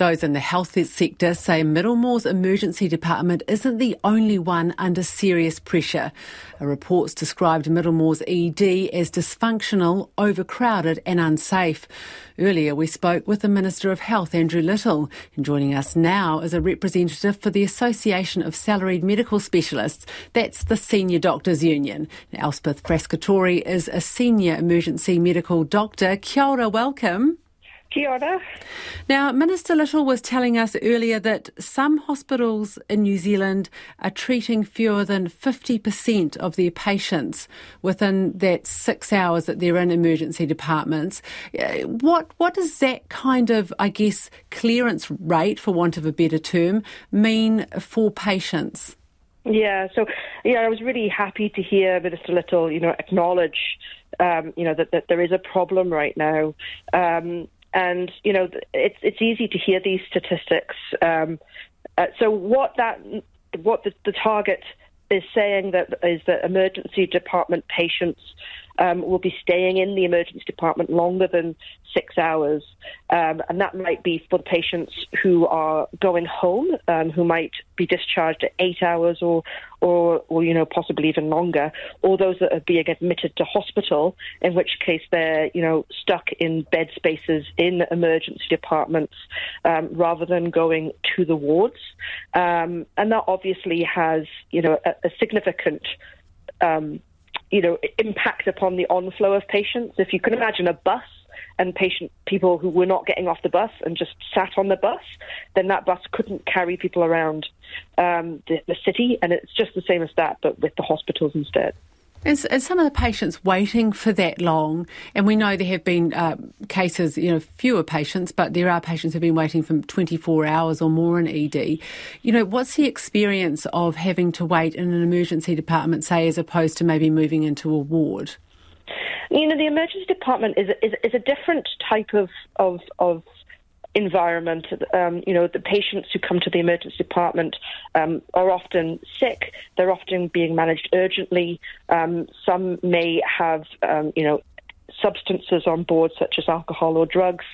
Those in the health sector say Middlemore's emergency department isn't the only one under serious pressure. A report's described Middlemore's ED as dysfunctional, overcrowded, and unsafe. Earlier, we spoke with the Minister of Health, Andrew Little, and joining us now is a representative for the Association of Salaried Medical Specialists. That's the Senior Doctors Union. Elspeth Frascatore is a senior emergency medical doctor. Kia ora, welcome. Kia ora. Now, Minister Little was telling us earlier that some hospitals in New Zealand are treating fewer than 50% of their patients within that six hours that they're in emergency departments. Uh, what, what does that kind of, I guess, clearance rate, for want of a better term, mean for patients? Yeah, so yeah, I was really happy to hear Minister Little, you know, acknowledge, um, you know, that, that there is a problem right now. Um, and you know it's it's easy to hear these statistics. Um, uh, so what that what the, the target is saying that is that emergency department patients um, will be staying in the emergency department longer than six hours. Um, and that might be for patients who are going home, um, who might be discharged at eight hours or, or, or, you know, possibly even longer, or those that are being admitted to hospital, in which case they're, you know, stuck in bed spaces in emergency departments um, rather than going to the wards. Um, and that obviously has, you know, a, a significant um, you know, impact upon the onflow of patients. If you can imagine a bus and patient people who were not getting off the bus and just sat on the bus, then that bus couldn't carry people around um, the, the city, and it's just the same as that, but with the hospitals instead. Is, some of the patients waiting for that long? And we know there have been uh, cases, you know, fewer patients, but there are patients who've been waiting for 24 hours or more in ED. You know, what's the experience of having to wait in an emergency department, say, as opposed to maybe moving into a ward? You know, the emergency department is, is, is a different type of, of, of environment. Um, you know, the patients who come to the emergency department um, are often sick. They're often being managed urgently. Um, some may have, um, you know, substances on board, such as alcohol or drugs.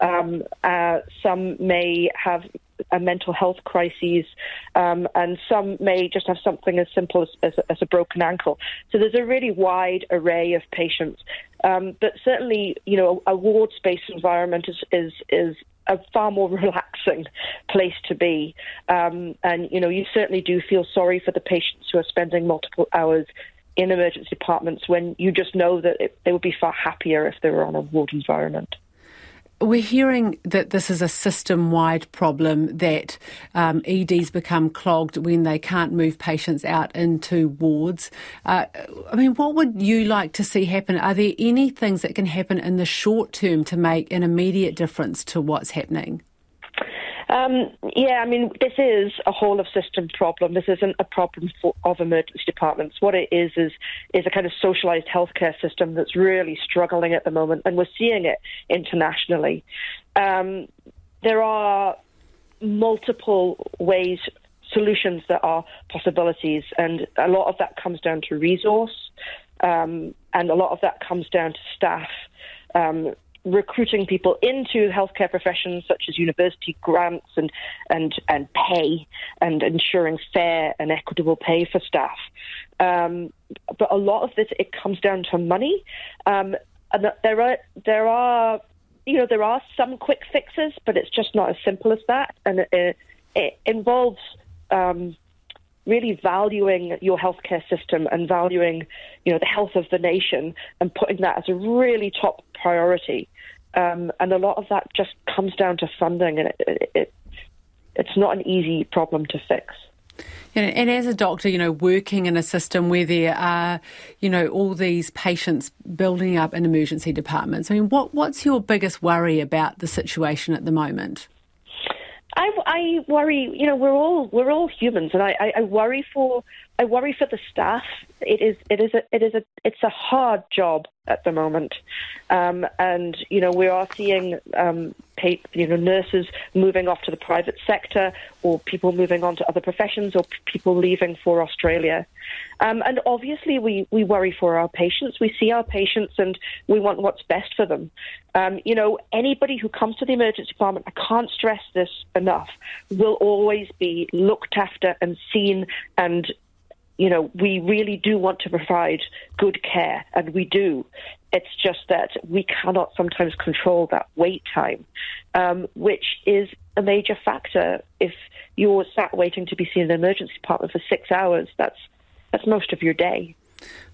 Um, uh, some may have a mental health crises, um, and some may just have something as simple as, as, as, a broken ankle. So there's a really wide array of patients. Um, but certainly, you know, a, a ward-based environment is, is, is a far more relaxing place to be. Um, and, you know, you certainly do feel sorry for the patients who are spending multiple hours in emergency departments when you just know that it, they would be far happier if they were on a ward environment. We're hearing that this is a system wide problem, that um, EDs become clogged when they can't move patients out into wards. Uh, I mean, what would you like to see happen? Are there any things that can happen in the short term to make an immediate difference to what's happening? Um, yeah, I mean, this is a whole of system problem. This isn't a problem for, of emergency departments. What it is is is a kind of socialised healthcare system that's really struggling at the moment, and we're seeing it internationally. Um, there are multiple ways, solutions that are possibilities, and a lot of that comes down to resource, um, and a lot of that comes down to staff. Um, recruiting people into healthcare professions such as university grants and, and, and pay and ensuring fair and equitable pay for staff. Um, but a lot of this, it comes down to money. Um, and there are, there are, you know, there are some quick fixes, but it's just not as simple as that. And it, it involves, um, really valuing your healthcare system and valuing, you know, the health of the nation and putting that as a really top priority. Um, and a lot of that just comes down to funding, and it, it, it's not an easy problem to fix. And, as a doctor, you know, working in a system where there are, you know, all these patients building up in emergency departments, I mean, what, what's your biggest worry about the situation at the moment? I, I worry, you know, we're all we're all humans, and I, I, I worry for I worry for the staff. It is it is a it is a it's a hard job at the moment, um, and you know we are seeing um, you know nurses moving off to the private sector, or people moving on to other professions, or p- people leaving for Australia, um, and obviously we we worry for our patients. We see our patients, and we want what's best for them. Um, you know anybody who comes to the emergency department, I can't stress this enough, will always be looked after and seen and you know, we really do want to provide good care, and we do. It's just that we cannot sometimes control that wait time, um, which is a major factor. If you're sat waiting to be seen in the emergency department for six hours, that's that's most of your day.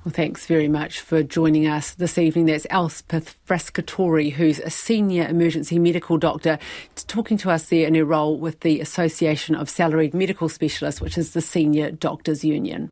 Well, thanks very much for joining us this evening. That's Elspeth Frascatore, who's a senior emergency medical doctor, talking to us there in her role with the Association of Salaried Medical Specialists, which is the Senior Doctors Union.